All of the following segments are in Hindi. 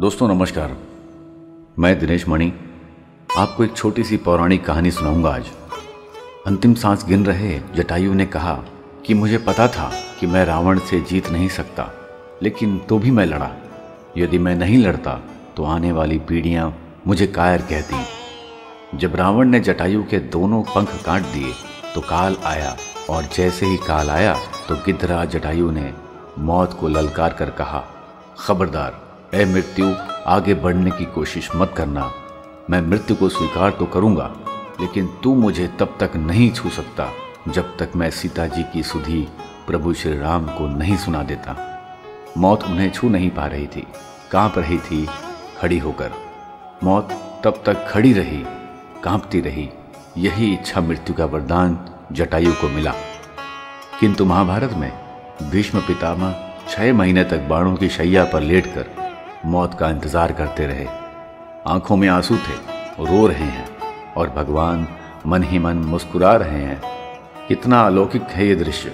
दोस्तों, नमस्कार। मैं दिनेश मणि। आपको एक छोटी सी पौराणिक कहानी सुनाऊँगा आज। अंतिम सांस गिन रहे जटायु ने कहा कि मुझे पता था कि मैं रावण से जीत नहीं सकता, लेकिन तो भी मैं लड़ा। यदि मैं नहीं लड़ता तो आने वाली पीढ़ियाँ मुझे कायर कहती। जब रावण ने जटायु के दोनों पंख काट दिए तो काल आया, और जैसे ही काल आया तो गिद्धराज जटायु ने मौत को ललकार कर कहा, खबरदार ए मृत्यु, आगे बढ़ने की कोशिश मत करना। मैं मृत्यु को स्वीकार तो करूँगा, लेकिन तू मुझे तब तक नहीं छू सकता जब तक मैं सीता जी की सुधी प्रभु श्री राम को नहीं सुना देता। मौत उन्हें छू नहीं पा रही थी, काँप रही थी, खड़ी होकर। मौत तब तक खड़ी रही, कांपती रही। यही इच्छा मृत्यु का वरदान जटायु को मिला। किंतु महाभारत में भीष्म पितामह छह महीने तक बाणों की शैया पर लेटकर मौत का इंतज़ार करते रहे। आँखों में आँसू थे, रो रहे हैं और भगवान मन ही मन मुस्कुरा रहे हैं। कितना अलौकिक है ये दृश्य।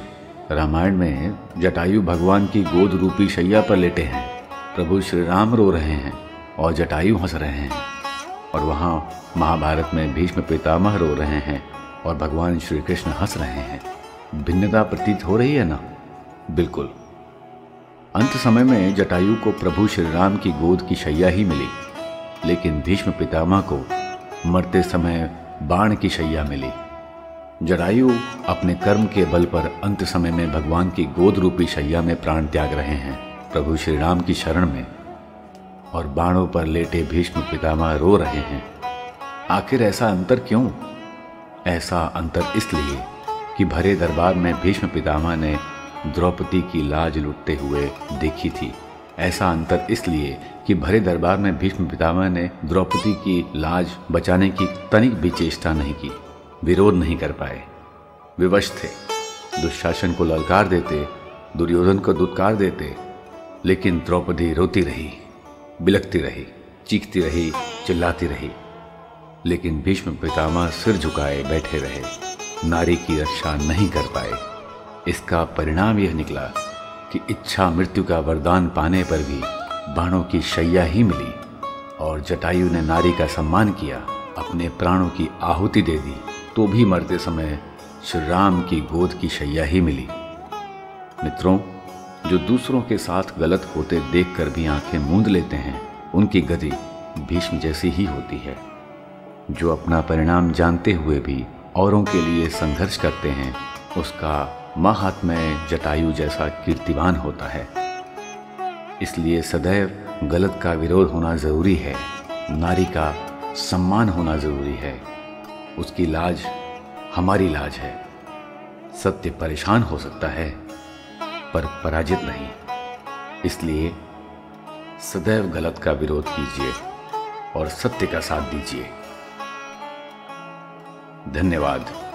रामायण में जटायु भगवान की गोद रूपी शैया पर लेटे हैं। प्रभु श्री राम रो रहे हैं और जटायु हंस रहे हैं। और वहाँ महाभारत में भीष्म पितामह रो रहे हैं और भगवान श्री कृष्ण हंस रहे हैं। भिन्नता प्रतीत हो रही है ना? बिल्कुल। अंत समय में जटायु को प्रभु श्री राम की गोद की शैया ही मिली, लेकिन भीष्म पितामह को मरते समय बाण की शैया मिली। जटायु अपने कर्म के बल पर अंत समय में भगवान की गोद रूपी शैया में प्राण त्याग रहे हैं। प्रभु श्री राम की शरण में और बाणों पर लेटे भीष्म पितामह रो रहे हैं। आखिर ऐसा अंतर क्यों? ऐसा अंतर इसलिए कि भरे दरबार में भीष्म पितामह ने द्रौपदी की लाज लुटते हुए देखी थी। ऐसा अंतर इसलिए कि भरे दरबार में भीष्म पितामह ने द्रौपदी की लाज बचाने की तनिक भी चेष्टा नहीं की। विरोध नहीं कर पाए। विवश थे। दुशासन को ललकार देते, दुर्योधन को दुत्कार देते, लेकिन द्रौपदी रोती रही बिलकती रही, चीखती रही, चिल्लाती रही। लेकिन भीष्म पितामह सिर झुकाए बैठे रहे। नारी की रक्षा नहीं कर पाए। इसका परिणाम यह निकला कि इच्छा मृत्यु का वरदान पाने पर भी बाणों की शैया ही मिली और जटायु ने नारी का सम्मान किया, अपने प्राणों की आहुति दे दी तो भी मरते समय श्री राम की गोद की शैया ही मिली। मित्रों, जो दूसरों के साथ गलत होते देखकर भी आँखें मूंद लेते हैं, उनकी गति भीष्म जैसी ही होती है। जो अपना परिणाम जानते हुए भी औरों के लिए संघर्ष करते हैं, उसका महात्मय जटायु जैसा कीर्तिवान होता है। इसलिए सदैव गलत का विरोध होना ज़रूरी है, नारी का सम्मान होना ज़रूरी है। उसकी लाज हमारी लाज है। सत्य परेशान हो सकता है, पर पराजित नहीं। इसलिए सदैव गलत का विरोध कीजिए और सत्य का साथ दीजिए। धन्यवाद।